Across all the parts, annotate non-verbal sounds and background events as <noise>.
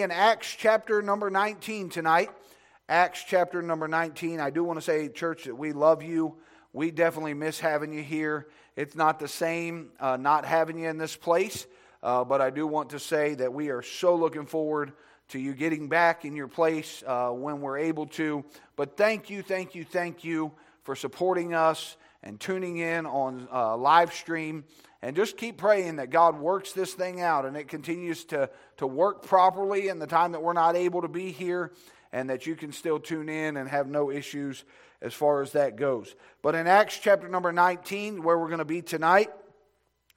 in Acts chapter number 19 tonight. Acts chapter number 19. I do want to say, church, that we love you. We definitely miss having you here. It's not the same uh, not having you in this place, uh, but I do want to say that we are so looking forward to you getting back in your place uh, when we're able to. But thank you, thank you, thank you for supporting us and tuning in on uh, live stream. And just keep praying that God works this thing out and it continues to, to work properly in the time that we're not able to be here and that you can still tune in and have no issues as far as that goes. But in Acts chapter number 19, where we're going to be tonight,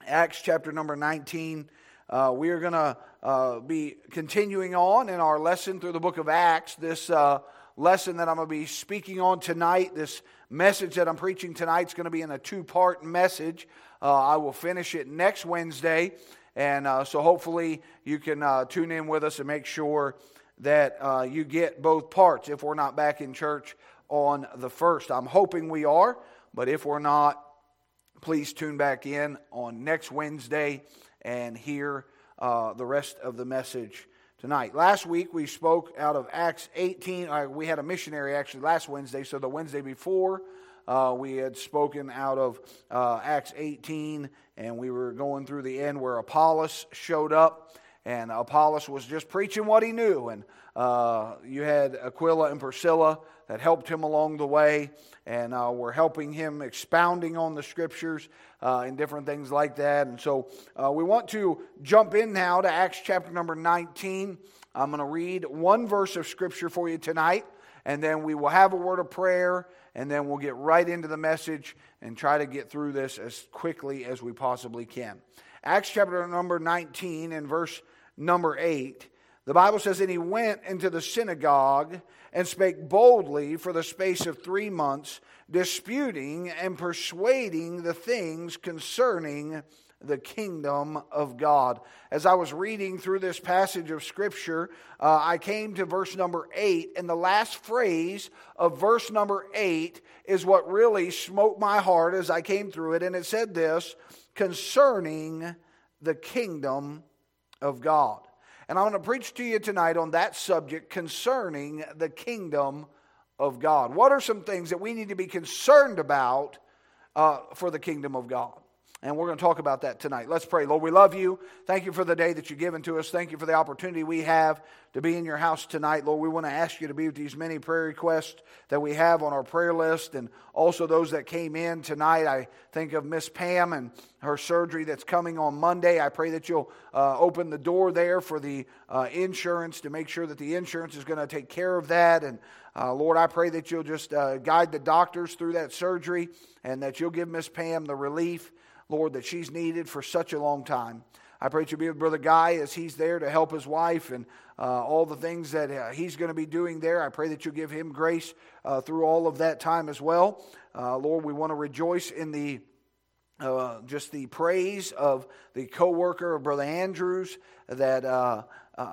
Acts chapter number 19, uh, we are going to uh, be continuing on in our lesson through the book of Acts. This uh, lesson that I'm going to be speaking on tonight, this message that I'm preaching tonight, is going to be in a two part message. Uh, I will finish it next Wednesday. And uh, so hopefully you can uh, tune in with us and make sure that you get both parts if we're not back in church on the first. I'm hoping we are, but if we're not, please tune back in on next Wednesday and hear the rest of the message tonight. Last week we spoke out of Acts 18. Uh, we had a missionary actually last Wednesday, so the Wednesday before uh, we had spoken out of uh, Acts 18, and we were going through the end where Apollos showed up, and Apollos was just preaching what he knew. And uh, you had Aquila and Priscilla that helped him along the way, and uh, were helping him expounding on the scriptures uh, and different things like that. And so uh, we want to jump in now to Acts chapter number 19. I'm going to read one verse of scripture for you tonight, and then we will have a word of prayer and then we'll get right into the message and try to get through this as quickly as we possibly can. Acts chapter number 19 and verse number 8. The Bible says, And he went into the synagogue and spake boldly for the space of three months, disputing and persuading the things concerning the kingdom of God. As I was reading through this passage of Scripture, uh, I came to verse number eight, and the last phrase of verse number eight is what really smote my heart as I came through it. And it said this concerning the kingdom of God. And I'm going to preach to you tonight on that subject concerning the kingdom of God. What are some things that we need to be concerned about uh, for the kingdom of God? And we're going to talk about that tonight. Let's pray. Lord, we love you. Thank you for the day that you've given to us. Thank you for the opportunity we have to be in your house tonight. Lord, we want to ask you to be with these many prayer requests that we have on our prayer list and also those that came in tonight. I think of Miss Pam and her surgery that's coming on Monday. I pray that you'll uh, open the door there for the uh, insurance to make sure that the insurance is going to take care of that. And uh, Lord, I pray that you'll just uh, guide the doctors through that surgery and that you'll give Miss Pam the relief Lord, that she's needed for such a long time. I pray that you be with Brother Guy as he's there to help his wife and uh, all the things that uh, he's going to be doing there. I pray that you give him grace uh, through all of that time as well. Uh, Lord, we want to rejoice in the uh, just the praise of the co-worker of Brother Andrews that uh,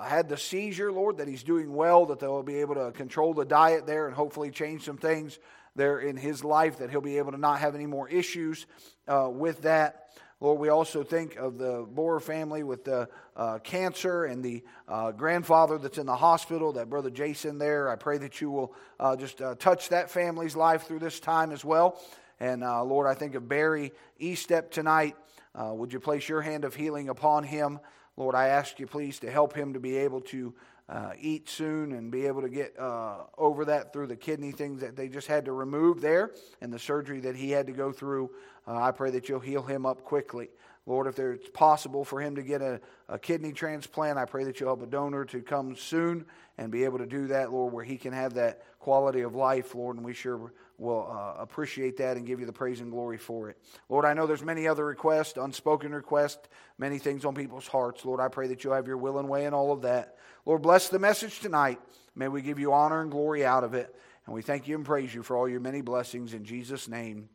had the seizure, Lord, that he's doing well, that they'll be able to control the diet there and hopefully change some things there in his life, that he'll be able to not have any more issues uh, with that. Lord, we also think of the Boer family with the uh, cancer and the uh, grandfather that's in the hospital, that brother Jason there. I pray that you will uh, just uh, touch that family's life through this time as well. And uh, Lord, I think of Barry Estep tonight. would you place your hand of healing upon him? Lord, I ask you please to help him to be able to uh, eat soon and be able to get uh, over that through the kidney things that they just had to remove there and the surgery that he had to go through. Uh, I pray that you'll heal him up quickly. Lord, if it's possible for him to get a, a kidney transplant, I pray that you'll help a donor to come soon and be able to do that, Lord, where he can have that quality of life, Lord, and we sure will uh, appreciate that and give you the praise and glory for it. Lord, I know there's many other requests, unspoken requests, many things on people's hearts. Lord, I pray that you'll have your will and way in all of that. Lord, bless the message tonight. May we give you honor and glory out of it. And we thank you and praise you for all your many blessings in Jesus' name.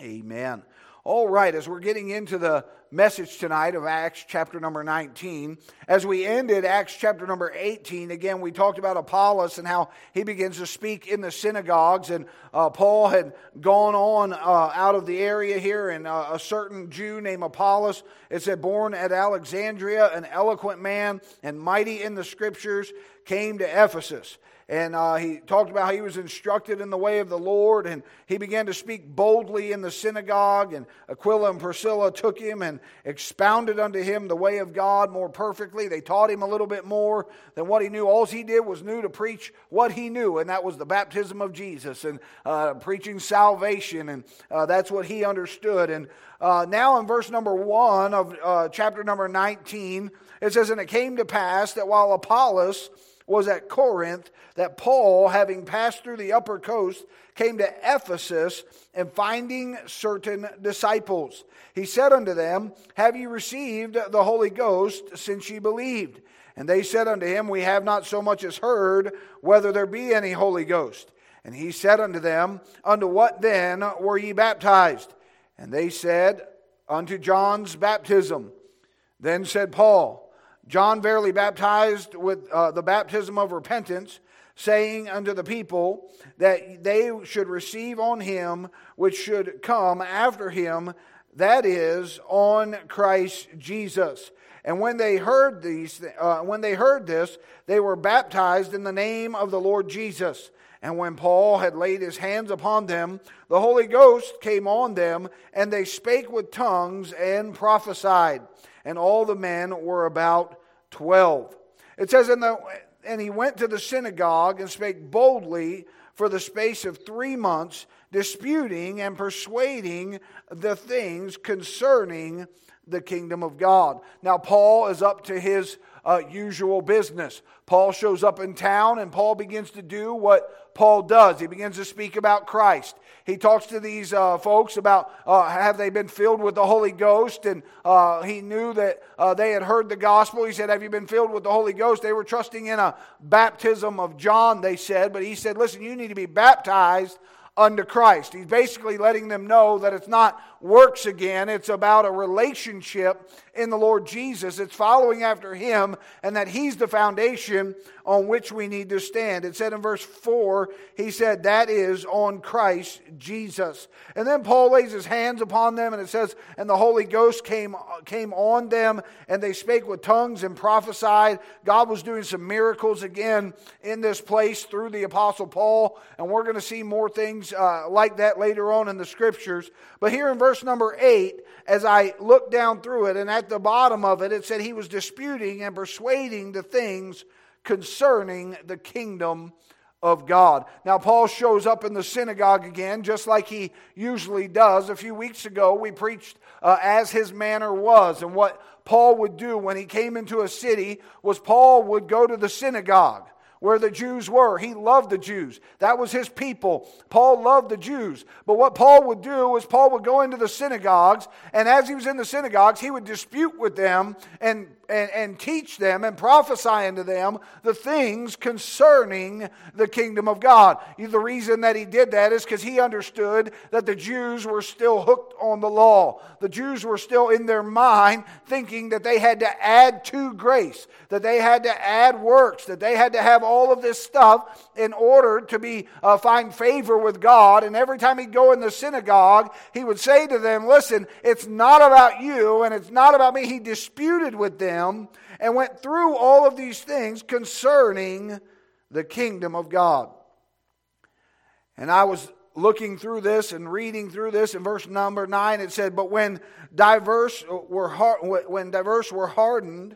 Amen. All right, as we're getting into the message tonight of Acts chapter number 19. As we ended Acts chapter number 18, again, we talked about Apollos and how he begins to speak in the synagogues. And uh, Paul had gone on uh, out of the area here, and uh, a certain Jew named Apollos, it said, born at Alexandria, an eloquent man and mighty in the scriptures, came to Ephesus and uh, he talked about how he was instructed in the way of the Lord, and he began to speak boldly in the synagogue. And Aquila and Priscilla took him and expounded unto him the way of God more perfectly. They taught him a little bit more than what he knew. All he did was knew to preach what he knew, and that was the baptism of Jesus and uh, preaching salvation, and uh, that's what he understood. And uh, now in verse number one of uh, chapter number 19, it says, And it came to pass that while Apollos was at Corinth that Paul, having passed through the upper coast, came to Ephesus and finding certain disciples. He said unto them, Have ye received the Holy Ghost since ye believed? And they said unto him, We have not so much as heard whether there be any Holy Ghost. And he said unto them, Unto what then were ye baptized? And they said, Unto John's baptism. Then said Paul, John verily baptized with uh, the baptism of repentance, saying unto the people that they should receive on him which should come after him, that is, on Christ Jesus. And when they heard these, uh, when they heard this, they were baptized in the name of the Lord Jesus. And when Paul had laid his hands upon them, the Holy Ghost came on them, and they spake with tongues and prophesied and all the men were about 12. It says, in the, And he went to the synagogue and spake boldly for the space of three months, disputing and persuading the things concerning the kingdom of God. Now, Paul is up to his uh, usual business. Paul shows up in town and Paul begins to do what Paul does. He begins to speak about Christ. He talks to these uh, folks about uh, have they been filled with the Holy Ghost, and uh, he knew that uh, they had heard the gospel. He said, Have you been filled with the Holy Ghost? They were trusting in a baptism of John, they said, but he said, Listen, you need to be baptized unto Christ. He's basically letting them know that it's not works again, it's about a relationship in the Lord Jesus. It's following after Him, and that He's the foundation on which we need to stand. It said in verse 4, He said, That is on Christ Jesus. And then Paul lays his hands upon them, and it says, And the Holy Ghost came, came on them, and they spake with tongues and prophesied. God was doing some miracles again in this place through the Apostle Paul, and we're going to see more things uh, like that later on in the scriptures. But here in verse number 8, as I look down through it, and at the bottom of it, it said he was disputing and persuading the things concerning the kingdom of God. Now, Paul shows up in the synagogue again, just like he usually does. A few weeks ago, we preached uh, as his manner was, and what Paul would do when he came into a city was Paul would go to the synagogue where the Jews were. He loved the Jews. That was his people. Paul loved the Jews. But what Paul would do was Paul would go into the synagogues, and as he was in the synagogues, he would dispute with them and and, and teach them and prophesy unto them the things concerning the kingdom of God. The reason that he did that is because he understood that the Jews were still hooked on the law. The Jews were still in their mind thinking that they had to add to grace, that they had to add works, that they had to have all of this stuff in order to be uh, find favor with God. And every time he'd go in the synagogue, he would say to them, "Listen, it's not about you, and it's not about me." He disputed with them them and went through all of these things concerning the kingdom of God. And I was looking through this and reading through this in verse number 9 it said but when diverse were hard, when diverse were hardened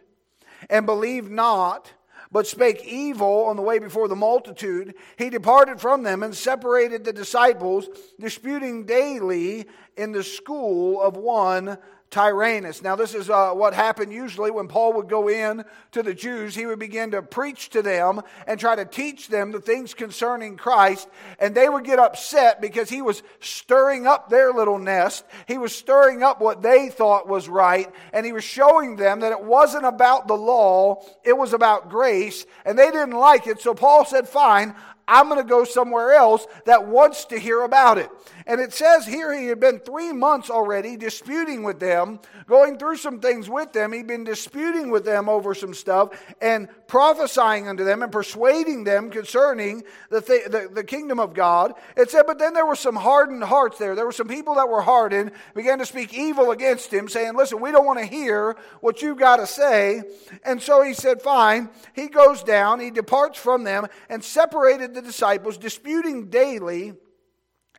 and believed not but spake evil on the way before the multitude he departed from them and separated the disciples disputing daily in the school of one Tyrannus. Now, this is uh, what happened usually when Paul would go in to the Jews. He would begin to preach to them and try to teach them the things concerning Christ, and they would get upset because he was stirring up their little nest. He was stirring up what they thought was right, and he was showing them that it wasn't about the law, it was about grace, and they didn't like it. So Paul said, Fine, I'm going to go somewhere else that wants to hear about it. And it says here he had been three months already disputing with them, going through some things with them. He'd been disputing with them over some stuff and prophesying unto them and persuading them concerning the, th- the, the kingdom of God. It said, but then there were some hardened hearts there. There were some people that were hardened, began to speak evil against him, saying, Listen, we don't want to hear what you've got to say. And so he said, Fine. He goes down, he departs from them, and separated the disciples, disputing daily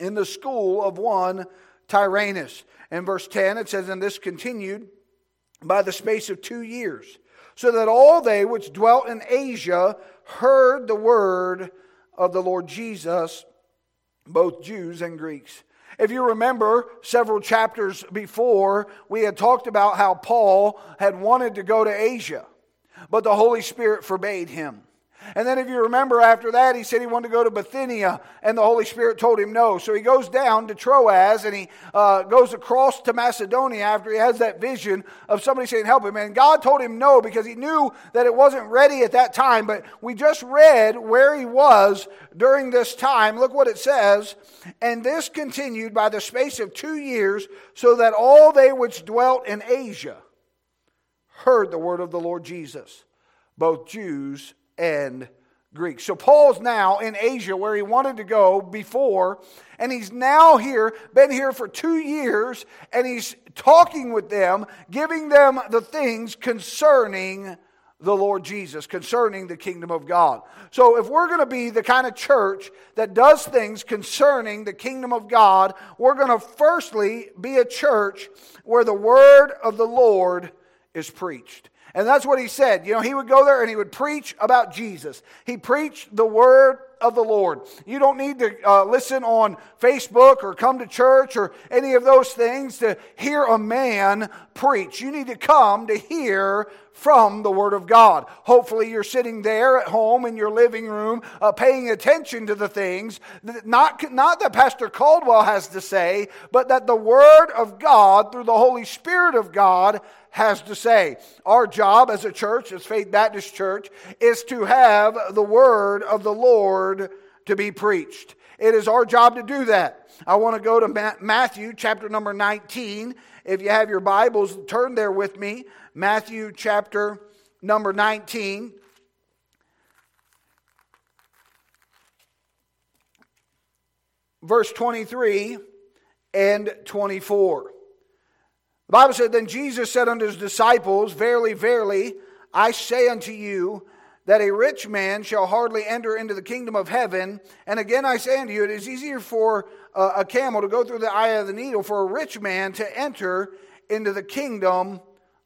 in the school of one Tyrannus. In verse 10, it says, And this continued by the space of two years, so that all they which dwelt in Asia heard the word of the Lord Jesus, both Jews and Greeks. If you remember several chapters before, we had talked about how Paul had wanted to go to Asia, but the Holy Spirit forbade him. And then, if you remember, after that, he said he wanted to go to Bithynia, and the Holy Spirit told him no. So he goes down to Troas and he uh, goes across to Macedonia after he has that vision of somebody saying, Help him. And God told him no because he knew that it wasn't ready at that time. But we just read where he was during this time. Look what it says. And this continued by the space of two years, so that all they which dwelt in Asia heard the word of the Lord Jesus, both Jews and Greeks. So Paul's now in Asia where he wanted to go before, and he's now here, been here for two years, and he's talking with them, giving them the things concerning the Lord Jesus, concerning the kingdom of God. So if we're going to be the kind of church that does things concerning the kingdom of God, we're going to firstly be a church where the word of the Lord is preached. And that's what he said. You know, he would go there and he would preach about Jesus. He preached the word of the Lord. You don't need to uh, listen on Facebook or come to church or any of those things to hear a man preach. You need to come to hear from the Word of God. Hopefully, you're sitting there at home in your living room uh, paying attention to the things, that not, not that Pastor Caldwell has to say, but that the Word of God, through the Holy Spirit of God, has to say. Our job as a church, as Faith Baptist Church, is to have the word of the Lord to be preached. It is our job to do that. I want to go to Matthew chapter number 19. If you have your Bibles, turn there with me. Matthew chapter number 19. Verse 23 and 24. The Bible said, Then Jesus said unto his disciples, Verily, verily, I say unto you, that a rich man shall hardly enter into the kingdom of heaven. And again I say unto you, it is easier for a camel to go through the eye of the needle for a rich man to enter into the kingdom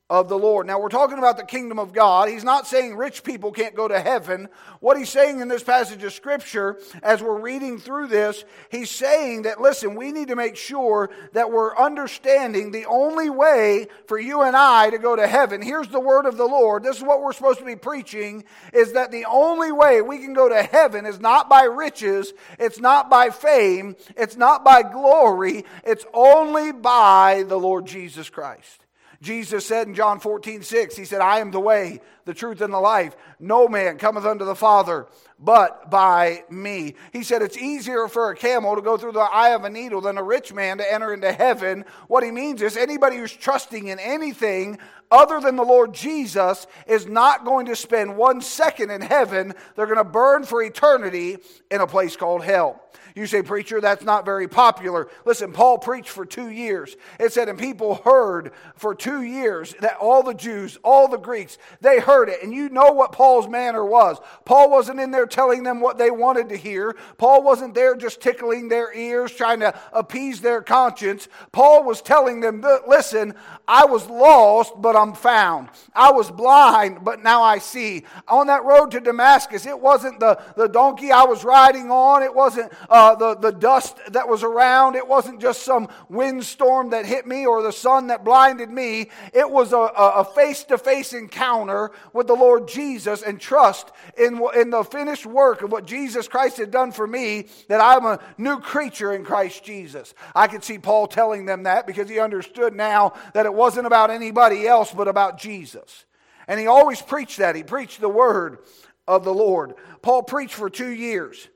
of the Lord. Now, we're talking about the kingdom of God. He's not saying rich people can't go to heaven. What he's saying in this passage of Scripture, as we're reading through this, he's saying that, listen, we need to make sure that we're understanding the only way for you and I to go to heaven. Here's the word of the Lord. This is what we're supposed to be preaching is that the only way we can go to heaven is not by riches, it's not by fame, it's not by glory, it's only by the Lord Jesus Christ. Jesus said in John 14, 6, He said, I am the way, the truth, and the life. No man cometh unto the Father but by me. He said, It's easier for a camel to go through the eye of a needle than a rich man to enter into heaven. What he means is anybody who's trusting in anything other than the Lord Jesus is not going to spend one second in heaven. They're going to burn for eternity in a place called hell. You say, Preacher, that's not very popular. Listen, Paul preached for two years. It said, and people heard for two years that all the Jews, all the Greeks, they heard it. And you know what Paul's manner was. Paul wasn't in there telling them what they wanted to hear, Paul wasn't there just tickling their ears, trying to appease their conscience. Paul was telling them, Listen, I was lost, but I'm found. I was blind, but now I see. On that road to Damascus, it wasn't the, the donkey I was riding on, it wasn't. Uh, the, the dust that was around. It wasn't just some windstorm that hit me or the sun that blinded me. It was a face to face encounter with the Lord Jesus and trust in, in the finished work of what Jesus Christ had done for me, that I'm a new creature in Christ Jesus. I could see Paul telling them that because he understood now that it wasn't about anybody else but about Jesus. And he always preached that. He preached the word of the Lord. Paul preached for two years.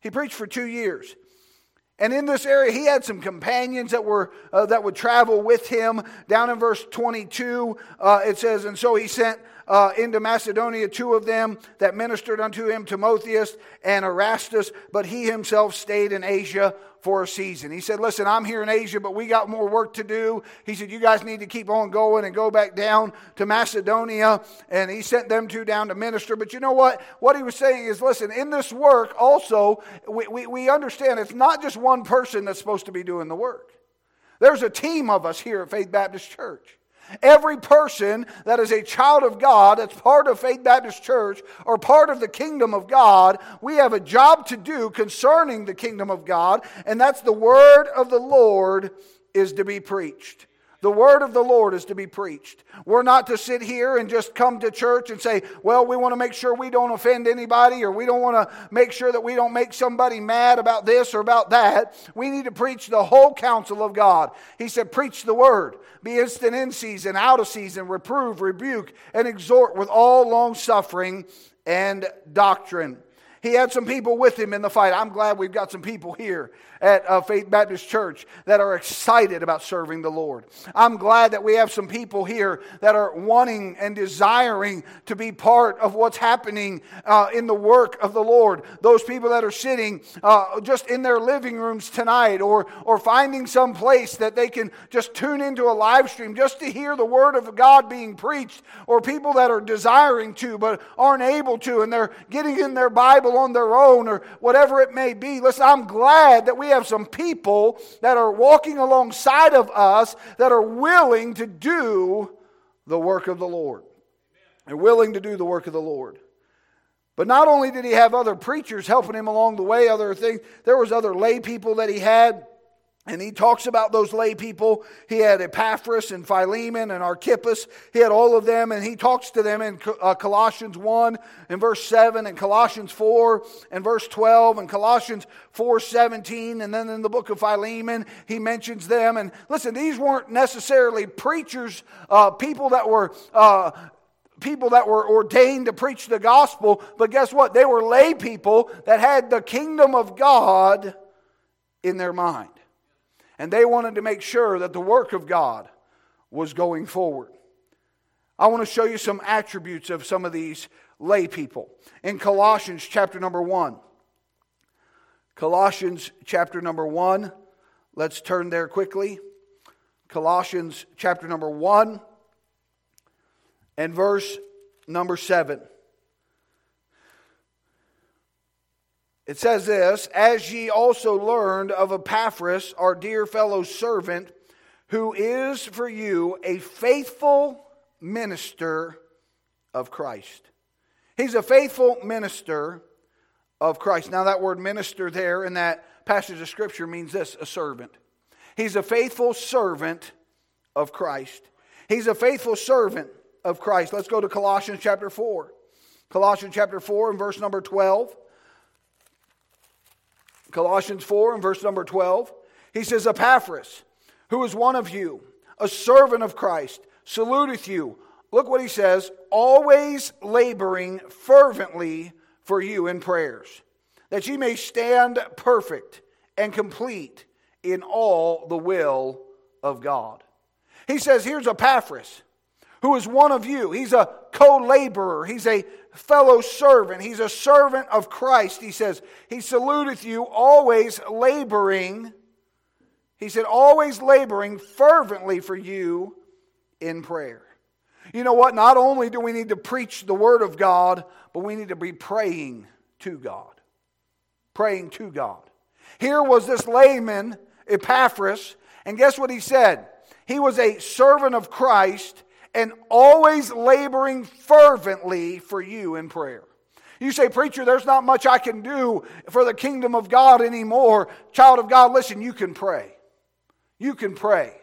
He preached for two years. And in this area, he had some companions that were uh, that would travel with him. Down in verse 22, uh, it says, "And so he sent uh, into Macedonia two of them that ministered unto him, Timotheus and Erastus, but he himself stayed in Asia for a season. He said, Listen, I'm here in Asia, but we got more work to do. He said, You guys need to keep on going and go back down to Macedonia. And he sent them two down to minister. But you know what? What he was saying is, Listen, in this work, also, we, we, we understand it's not just one person that's supposed to be doing the work. There's a team of us here at Faith Baptist Church. Every person that is a child of God, that's part of Faith Baptist Church or part of the kingdom of God, we have a job to do concerning the kingdom of God, and that's the word of the Lord is to be preached. The word of the Lord is to be preached. We're not to sit here and just come to church and say, well, we want to make sure we don't offend anybody or we don't want to make sure that we don't make somebody mad about this or about that. We need to preach the whole counsel of God. He said, preach the word. Be instant in season, out of season, reprove, rebuke, and exhort with all long suffering and doctrine. He had some people with him in the fight. I'm glad we've got some people here at uh, Faith Baptist Church that are excited about serving the Lord. I'm glad that we have some people here that are wanting and desiring to be part of what's happening uh, in the work of the Lord. Those people that are sitting uh, just in their living rooms tonight or, or finding some place that they can just tune into a live stream just to hear the Word of God being preached, or people that are desiring to but aren't able to and they're getting in their Bible on their own or whatever it may be. Listen, I'm glad that we have some people that are walking alongside of us that are willing to do the work of the Lord. They're willing to do the work of the Lord. But not only did he have other preachers helping him along the way, other things, there was other lay people that he had. And he talks about those lay people. He had Epaphras and Philemon and Archippus. He had all of them, and he talks to them in uh, Colossians 1 and verse 7, and Colossians 4 and verse 12, and Colossians 4 17. And then in the book of Philemon, he mentions them. And listen, these weren't necessarily preachers, uh, people that were. Uh, people that were ordained to preach the gospel, but guess what? They were lay people that had the kingdom of God in their mind. And they wanted to make sure that the work of God was going forward. I want to show you some attributes of some of these lay people. In Colossians chapter number 1. Colossians chapter number 1. Let's turn there quickly. Colossians chapter number 1 and verse number 7. It says this As ye also learned of Epaphras, our dear fellow servant, who is for you a faithful minister of Christ. He's a faithful minister of Christ. Now, that word minister there in that passage of Scripture means this a servant. He's a faithful servant of Christ. He's a faithful servant of Christ. Let's go to Colossians chapter 4. Colossians chapter 4 and verse number 12. Colossians 4 and verse number 12. He says, Epaphras, who is one of you, a servant of Christ, saluteth you. Look what he says, always laboring fervently for you in prayers, that ye may stand perfect and complete in all the will of God. He says, Here's Epaphras, who is one of you. He's a co laborer, he's a fellow servant. He's a servant of Christ. He says, He saluteth you, always laboring. He said, always laboring fervently for you in prayer. You know what? Not only do we need to preach the Word of God, but we need to be praying to God. Praying to God. Here was this layman, Epaphras, and guess what he said? He was a servant of Christ and always laboring fervently for you in prayer. You say, Preacher, there's not much I can do for the kingdom of God anymore. Child of God, listen, you can pray. You can pray.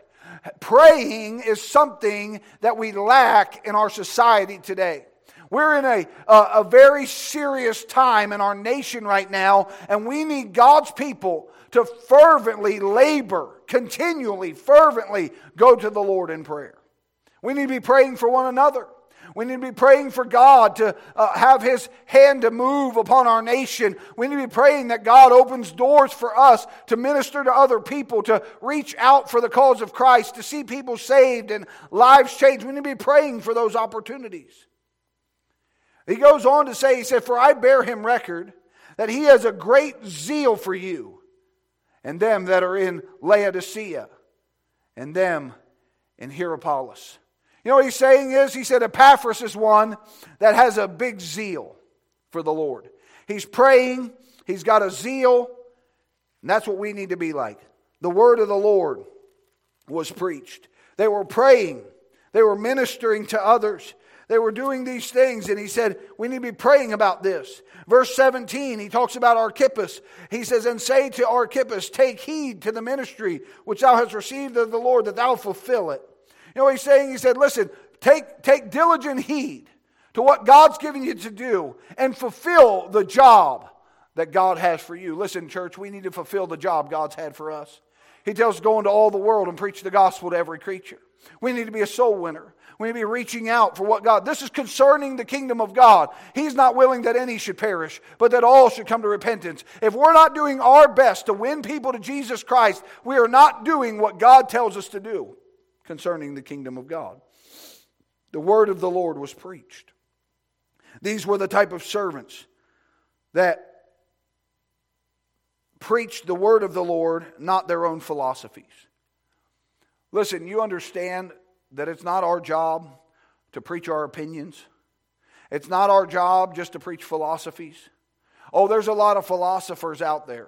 Praying is something that we lack in our society today. We're in a, a, a, very serious time in our nation right now, and we need God's people to fervently labor, continually, fervently go to the Lord in prayer. We need to be praying for one another. We need to be praying for God to uh, have His hand to move upon our nation. We need to be praying that God opens doors for us to minister to other people, to reach out for the cause of Christ, to see people saved and lives changed. We need to be praying for those opportunities. He goes on to say, He said, For I bear him record that he has a great zeal for you and them that are in Laodicea and them in Hierapolis. You know what he's saying is? He said Epaphras is one that has a big zeal for the Lord. He's praying, he's got a zeal, and that's what we need to be like. The word of the Lord was preached. They were praying, they were ministering to others. They were doing these things, and he said, We need to be praying about this. Verse 17, he talks about Archippus. He says, And say to Archippus, Take heed to the ministry which thou hast received of the Lord, that thou fulfill it. You know what he's saying? He said, Listen, take, take diligent heed to what God's given you to do and fulfill the job that God has for you. Listen, church, we need to fulfill the job God's had for us. He tells us to go into all the world and preach the gospel to every creature. We need to be a soul winner. We need to be reaching out for what God. This is concerning the kingdom of God. He's not willing that any should perish, but that all should come to repentance. If we're not doing our best to win people to Jesus Christ, we are not doing what God tells us to do concerning the kingdom of God. The word of the Lord was preached. These were the type of servants that preached the word of the Lord, not their own philosophies. Listen, you understand that it's not our job to preach our opinions. It's not our job just to preach philosophies. Oh, there's a lot of philosophers out there.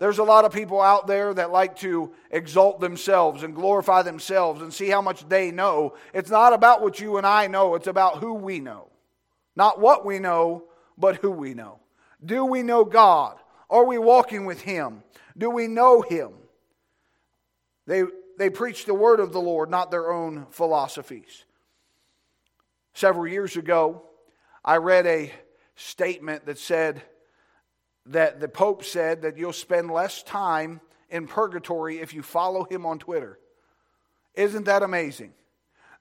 There's a lot of people out there that like to exalt themselves and glorify themselves and see how much they know. It's not about what you and I know, it's about who we know. Not what we know, but who we know. Do we know God? Are we walking with Him? Do we know Him? They, they preach the word of the Lord, not their own philosophies. Several years ago, I read a statement that said, that the Pope said that you'll spend less time in purgatory if you follow him on Twitter. Isn't that amazing?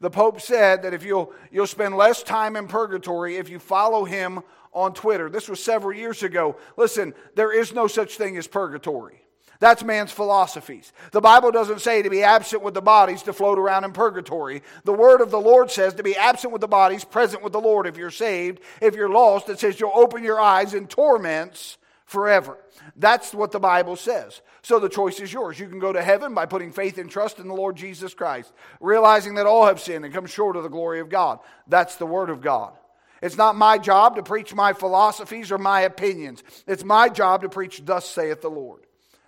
The Pope said that if you'll, you'll spend less time in purgatory if you follow him on Twitter. This was several years ago. Listen, there is no such thing as purgatory. That's man's philosophies. The Bible doesn't say to be absent with the bodies to float around in purgatory. The word of the Lord says to be absent with the bodies, present with the Lord if you're saved. If you're lost, it says you'll open your eyes in torments forever. That's what the Bible says. So the choice is yours. You can go to heaven by putting faith and trust in the Lord Jesus Christ, realizing that all have sinned and come short of the glory of God. That's the Word of God. It's not my job to preach my philosophies or my opinions. It's my job to preach, Thus saith the Lord.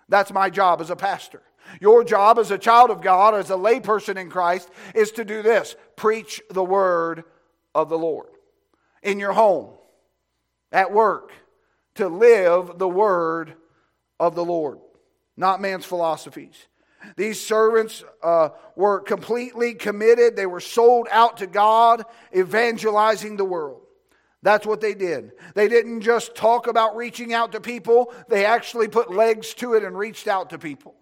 That's my job as a pastor. Your job as a child of God, as a layperson in Christ, is to do this preach the Word of the Lord in your home, at work, to live the word of the Lord, not man's philosophies. These servants uh, were completely committed. They were sold out to God, evangelizing the world. That's what they did. They didn't just talk about reaching out to people, they actually put legs to it and reached out to people.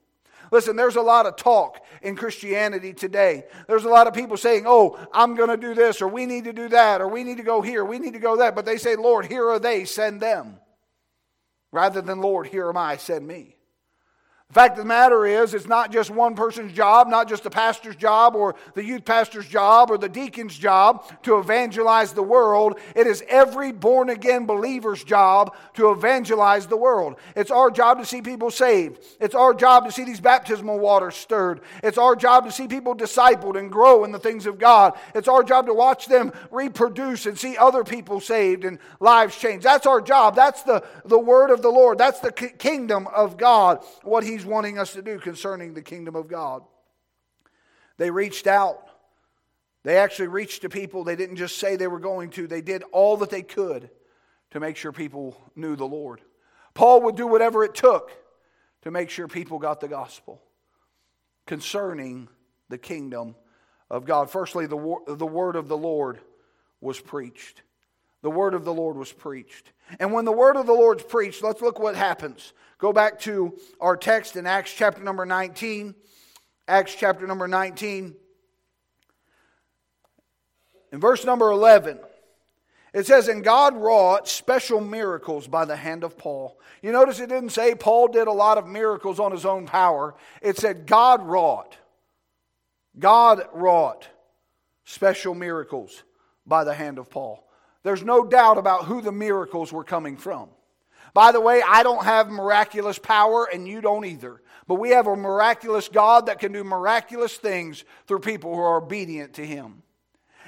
Listen, there's a lot of talk in Christianity today. There's a lot of people saying, oh, I'm going to do this, or we need to do that, or we need to go here, we need to go that. But they say, Lord, here are they, send them rather than, Lord, here am I, send me. The fact of the matter is, it's not just one person's job, not just the pastor's job or the youth pastor's job or the deacon's job to evangelize the world. It is every born again believer's job to evangelize the world. It's our job to see people saved. It's our job to see these baptismal waters stirred. It's our job to see people discipled and grow in the things of God. It's our job to watch them reproduce and see other people saved and lives changed. That's our job. That's the, the word of the Lord. That's the kingdom of God, what He's He's wanting us to do concerning the kingdom of God. They reached out. They actually reached to people. They didn't just say they were going to, they did all that they could to make sure people knew the Lord. Paul would do whatever it took to make sure people got the gospel concerning the kingdom of God. Firstly, the, the word of the Lord was preached. The word of the Lord was preached. And when the word of the Lord's preached, let's look what happens. Go back to our text in Acts chapter number 19. Acts chapter number 19. In verse number 11, it says, And God wrought special miracles by the hand of Paul. You notice it didn't say Paul did a lot of miracles on his own power. It said God wrought. God wrought special miracles by the hand of Paul. There's no doubt about who the miracles were coming from. By the way, I don't have miraculous power, and you don't either. But we have a miraculous God that can do miraculous things through people who are obedient to Him.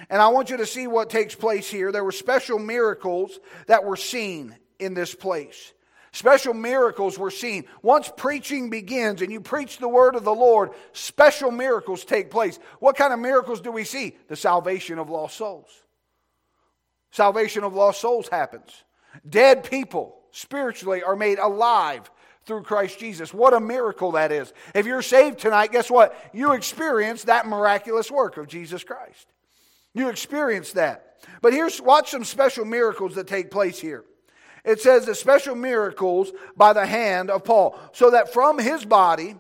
And I want you to see what takes place here. There were special miracles that were seen in this place. Special miracles were seen. Once preaching begins and you preach the word of the Lord, special miracles take place. What kind of miracles do we see? The salvation of lost souls. Salvation of lost souls happens. Dead people spiritually are made alive through Christ Jesus. What a miracle that is. If you're saved tonight, guess what? You experience that miraculous work of Jesus Christ. You experience that. But here's watch some special miracles that take place here. It says the special miracles by the hand of Paul, so that from his body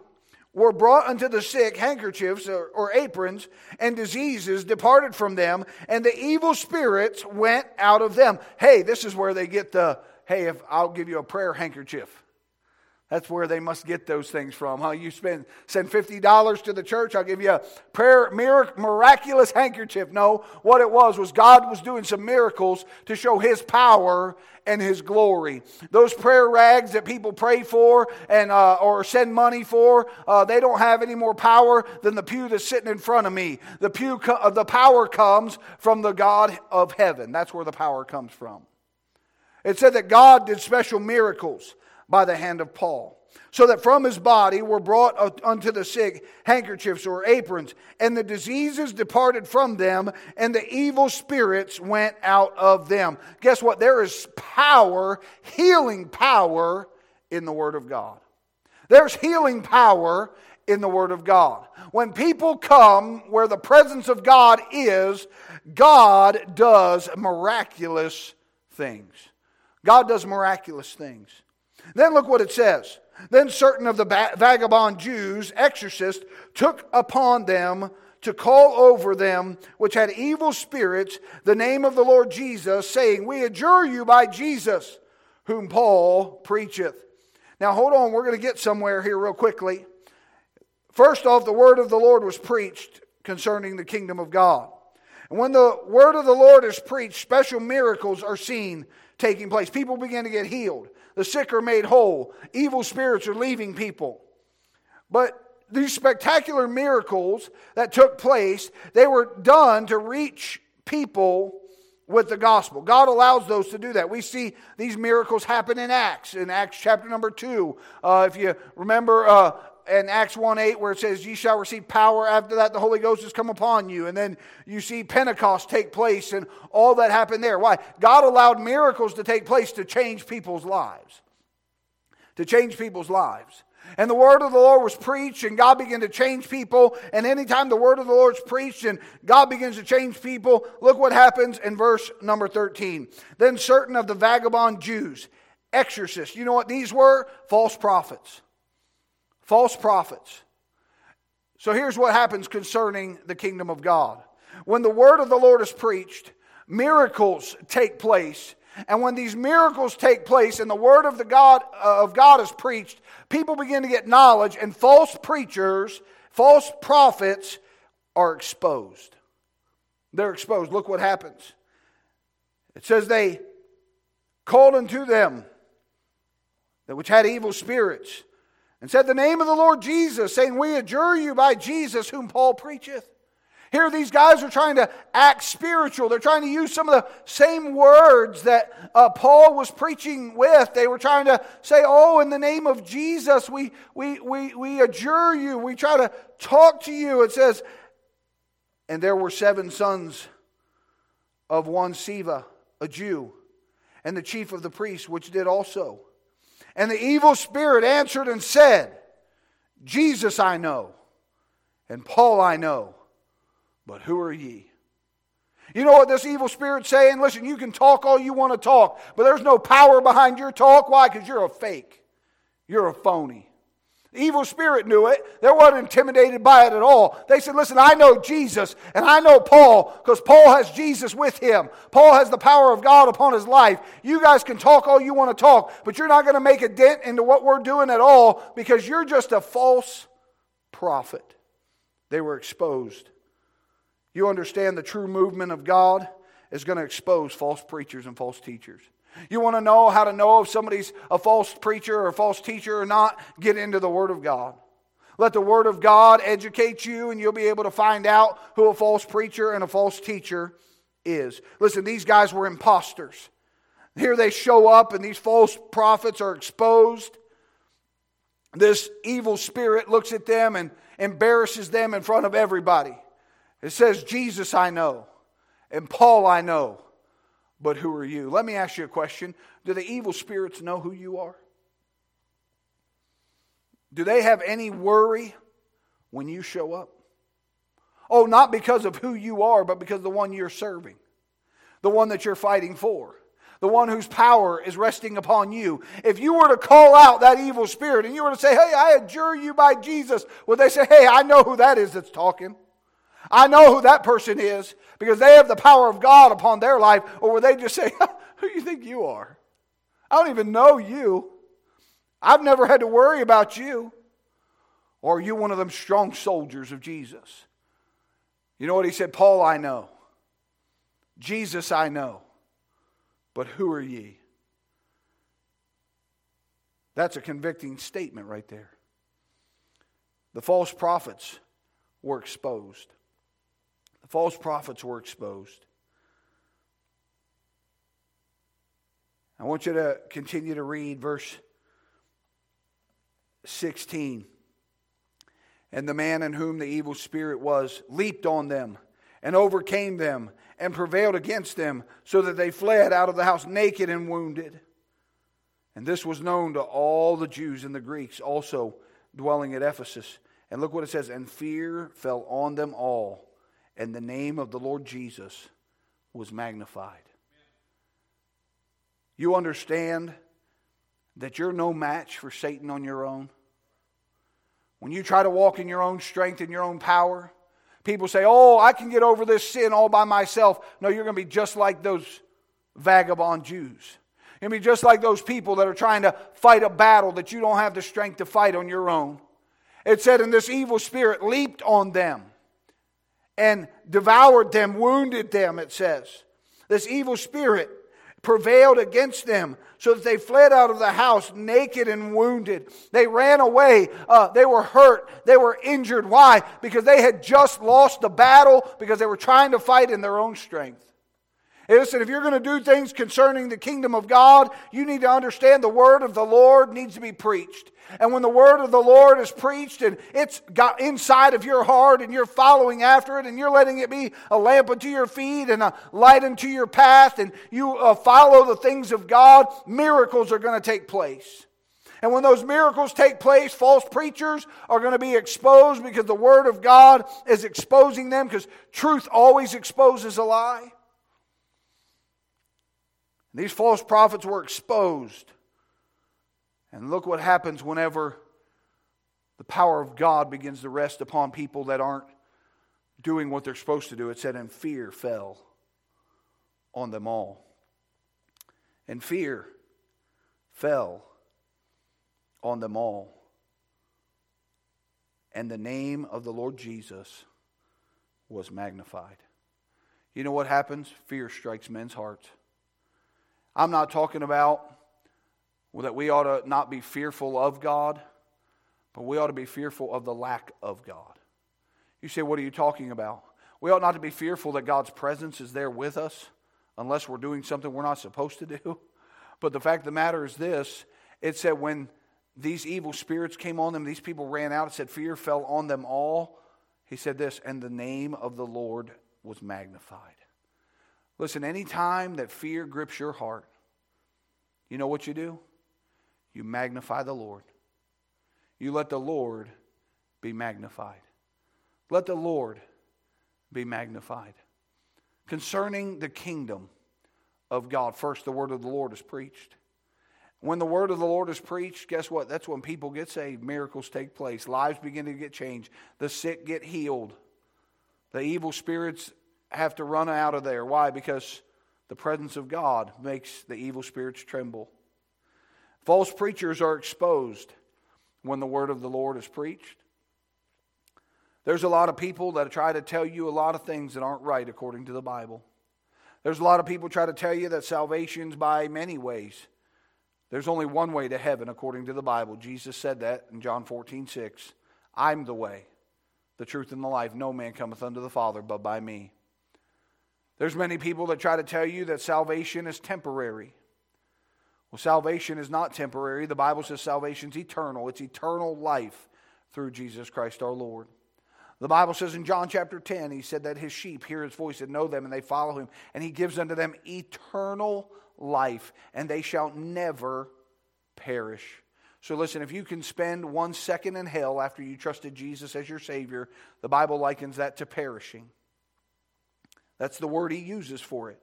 were brought unto the sick handkerchiefs or, or, aprons, and diseases departed from them, and the evil spirits went out of them. Hey, this is where they get the hey, if I'll give you a prayer handkerchief. That's where they must get those things from. Huh? You spend send fifty dollars to the church, I'll give you a prayer miraculous handkerchief. No, what it was was God was doing some miracles to show His power and His glory. Those prayer rags that people pray for and uh, or send money for, uh, they don't have any more power than the pew that's sitting in front of me. The pew, co- uh, the power comes from the God of heaven. That's where the power comes from. It said that God did special miracles by the hand of Paul. So that from his body were brought unto the sick handkerchiefs or aprons, and the diseases departed from them, and the evil spirits went out of them. Guess what? There is power, healing power in the Word of God. There's healing power in the Word of God. When people come where the presence of God is, God does miraculous things. God does miraculous things. Then look what it says. Then certain of the vagabond Jews, exorcists, took upon them to call over them which had evil spirits the name of the Lord Jesus, saying, We adjure you by Jesus, whom Paul preacheth. Now hold on, we're going to get somewhere here real quickly. First off, the word of the Lord was preached concerning the kingdom of God. And when the word of the Lord is preached, special miracles are seen taking place. People begin to get healed. The sick are made whole. Evil spirits are leaving people. But these spectacular miracles that took place, they were done to reach people with the gospel. God allows those to do that. We see these miracles happen in Acts, in Acts chapter number 2. Uh, if you remember, uh, in Acts 1 8, where it says, Ye shall receive power. After that, the Holy Ghost has come upon you. And then you see Pentecost take place and all that happened there. Why? God allowed miracles to take place to change people's lives. To change people's lives. And the word of the Lord was preached, and God began to change people. And anytime the word of the Lord is preached and God begins to change people, look what happens in verse number 13. Then certain of the vagabond Jews, exorcists, you know what these were? False prophets false prophets. So here's what happens concerning the kingdom of God. When the word of the Lord is preached, miracles take place. And when these miracles take place and the word of the God uh, of God is preached, people begin to get knowledge and false preachers, false prophets are exposed. They're exposed. Look what happens. It says they called unto them that which had evil spirits and said, The name of the Lord Jesus, saying, We adjure you by Jesus, whom Paul preacheth. Here, these guys are trying to act spiritual. They're trying to use some of the same words that uh, Paul was preaching with. They were trying to say, Oh, in the name of Jesus, we, we, we, we adjure you. We try to talk to you. It says, And there were seven sons of one Sceva, a Jew, and the chief of the priests, which did also. And the evil spirit answered and said, Jesus I know, and Paul I know, but who are ye? You know what this evil spirit's saying? Listen, you can talk all you want to talk, but there's no power behind your talk. Why? Because you're a fake. You're a phony. The evil spirit knew it. They weren't intimidated by it at all. They said, Listen, I know Jesus and I know Paul because Paul has Jesus with him. Paul has the power of God upon his life. You guys can talk all you want to talk, but you're not going to make a dent into what we're doing at all because you're just a false prophet. They were exposed. You understand the true movement of God is going to expose false preachers and false teachers. You want to know how to know if somebody's a false preacher or a false teacher or not? Get into the Word of God. Let the Word of God educate you, and you'll be able to find out who a false preacher and a false teacher is. Listen, these guys were imposters. Here they show up, and these false prophets are exposed. This evil spirit looks at them and embarrasses them in front of everybody. It says, Jesus I know, and Paul I know but who are you? Let me ask you a question. Do the evil spirits know who you are? Do they have any worry when you show up? Oh, not because of who you are, but because the one you're serving, the one that you're fighting for, the one whose power is resting upon you. If you were to call out that evil spirit and you were to say, Hey, I adjure you by Jesus, would they say, Hey, I know who that is that's talking? I know who that person is because they have the power of God upon their life. Or will they just say, <laughs> Who do you think you are? I don't even know you. I've never had to worry about you. Or are you one of them strong soldiers of Jesus? You know what he said? Paul, I know. Jesus, I know. But who are ye? That's a convicting statement right there. The false prophets were exposed false prophets were exposed. I want you to continue to read verse 16. And the man in whom the evil spirit was leaped on them and overcame them and prevailed against them, so that they fled out of the house naked and wounded. And this was known to all the Jews and the Greeks also dwelling at Ephesus. And look what it says and fear fell on them all and the name of the Lord Jesus was magnified. You understand that you're no match for Satan on your own? When you try to walk in your own strength and your own power, people say, Oh, I can get over this sin all by myself. No, you're going to be just like those vagabond Jews. You're going to be just like those people that are trying to fight a battle that you don't have the strength to fight on your own. It said, And this evil spirit leaped on them and devoured them, wounded them, it says. This evil spirit prevailed against them so that they fled out of the house naked and wounded. They ran away. Uh, they were hurt. They were injured. Why? Because they had just lost the battle because they were trying to fight in their own strength. Listen, if you're going to do things concerning the kingdom of God, you need to understand the word of the Lord needs to be preached. And when the word of the Lord is preached and it's got inside of your heart and you're following after it and you're letting it be a lamp unto your feet and a light unto your path and you uh, follow the things of God, miracles are going to take place. And when those miracles take place, false preachers are going to be exposed because the Word of God is exposing them because truth always exposes a lie. These false prophets were exposed. And look what happens whenever the power of God begins to rest upon people that aren't doing what they're supposed to do. It said, and fear fell on them all. And fear fell on them all. And the name of the Lord Jesus was magnified. You know what happens? Fear strikes men's hearts. I'm not talking about well, that we ought to not be fearful of God, but we ought to be fearful of the lack of God. You say, What are you talking about? We ought not to be fearful that God's presence is there with us unless we're doing something we're not supposed to do. <laughs> But the fact of the matter is this it said, when these evil spirits came on them, these people ran out. It said, Fear fell on them all. He said this, and the name of the Lord was magnified. Listen, anytime that fear grips your heart, you know what you do? You magnify the Lord. You let the Lord be magnified. Let the Lord be magnified. Concerning the kingdom of God, first the word of the Lord is preached. When the word of the Lord is preached, guess what? That's when people get saved, miracles take place, lives begin to get changed, the sick get healed, the evil spirits have to run out of there. Why? Because the presence of God makes the evil spirits tremble. False preachers are exposed when the word of the Lord is preached. There's a lot of people that try to tell you a lot of things that aren't right according to the Bible. There's a lot of people try to tell you that salvation's by many ways. There's only one way to heaven according to the Bible. Jesus said that in John 14, 6. I'm the way, the truth, and the life. No man cometh unto the Father but by me. There's many people that try to tell you that salvation is temporary. Well, salvation is not temporary. The Bible says salvation is eternal. It's eternal life through Jesus Christ our Lord. The Bible says in John chapter 10, he said that his sheep hear his voice and know them and they follow him. And he gives unto them eternal life, and they shall never perish. So listen, if you can spend one second in hell after you trusted Jesus as your Savior, the Bible likens that to perishing. That's the word he uses for it.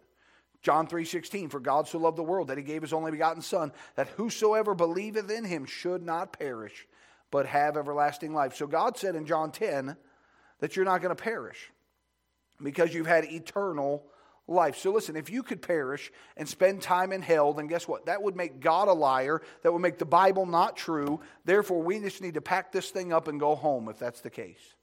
John 3:16 For God so loved the world that he gave his only begotten son that whosoever believeth in him should not perish but have everlasting life. So God said in John 10 that you're not going to perish because you've had eternal life. So listen, if you could perish and spend time in hell, then guess what? That would make God a liar. That would make the Bible not true. Therefore, we just need to pack this thing up and go home if that's the case.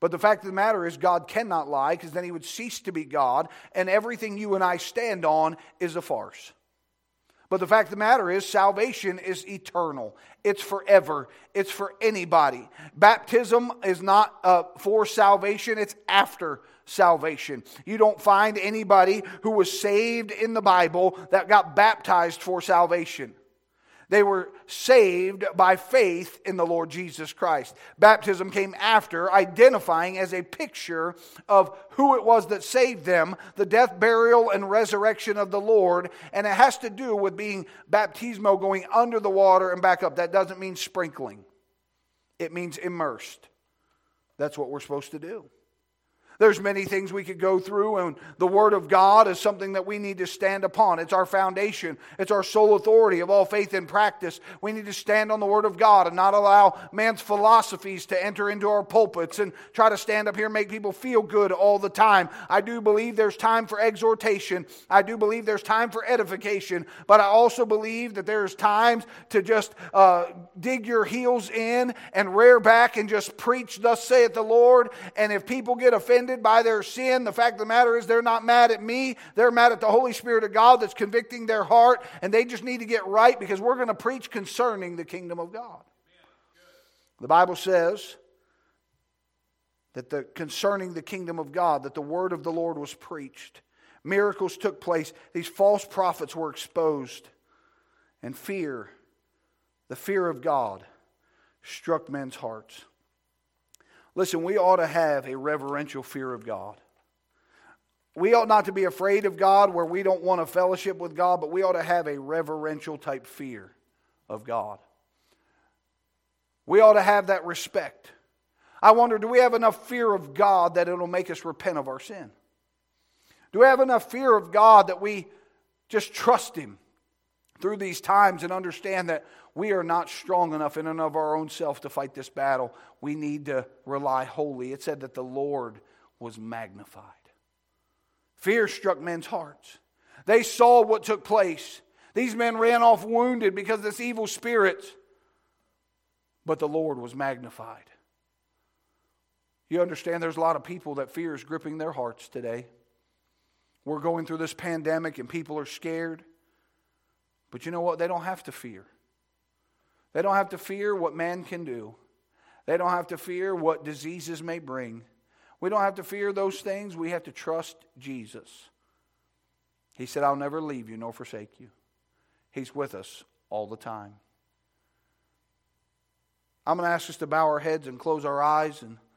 But the fact of the matter is, God cannot lie because then he would cease to be God, and everything you and I stand on is a farce. But the fact of the matter is, salvation is eternal. It's forever. It's for anybody. Baptism is not uh, for salvation, it's after salvation. You don't find anybody who was saved in the Bible that got baptized for salvation. They were saved by faith in the Lord Jesus Christ. Baptism came after, identifying as a picture of who it was that saved them, the death, burial, and resurrection of the Lord. And it has to do with being baptismo, going under the water and back up. That doesn't mean sprinkling, it means immersed. That's what we're supposed to do. There's many things we could go through, and the Word of God is something that we need to stand upon. It's our foundation, it's our sole authority of all faith and practice. We need to stand on the Word of God and not allow man's philosophies to enter into our pulpits and try to stand up here and make people feel good all the time. I do believe there's time for exhortation, I do believe there's time for edification, but I also believe that there's times to just uh, dig your heels in and rear back and just preach, Thus saith the Lord. And if people get offended, offended by their sin. The fact of the matter is, they're not mad at me. They're mad at the Holy Spirit of God that's convicting their heart, and they just need to get right because we're going to preach concerning the kingdom of God. The Bible says that the, concerning the kingdom of God, that the word of the Lord was preached. Miracles took place. These false prophets were exposed. And fear, the fear of God, struck men's hearts. Listen, we ought to have a reverential fear of God. We ought not to be afraid of God where we don't want a fellowship with God, but we ought to have a reverential type fear of God. We ought to have that respect. I wonder do we have enough fear of God that it'll make us repent of our sin? Do we have enough fear of God that we just trust Him through these times and understand that we are not strong enough in and of our own self to fight this battle. We need to rely wholly. It said that the Lord was magnified. Fear struck men's hearts. They saw what took place. These men ran off wounded because of this evil spirit, but the Lord was magnified. You understand there's a lot of people that fear is gripping their hearts today. We're going through this pandemic and people are scared. But you know what? They don't have to fear. They don't have to fear what man can do. They don't have to fear what diseases may bring. We don't have to fear those things. We have to trust Jesus. He said, I'll never leave you nor forsake you. He's with us all the time. I'm going to ask us to bow our heads and close our eyes and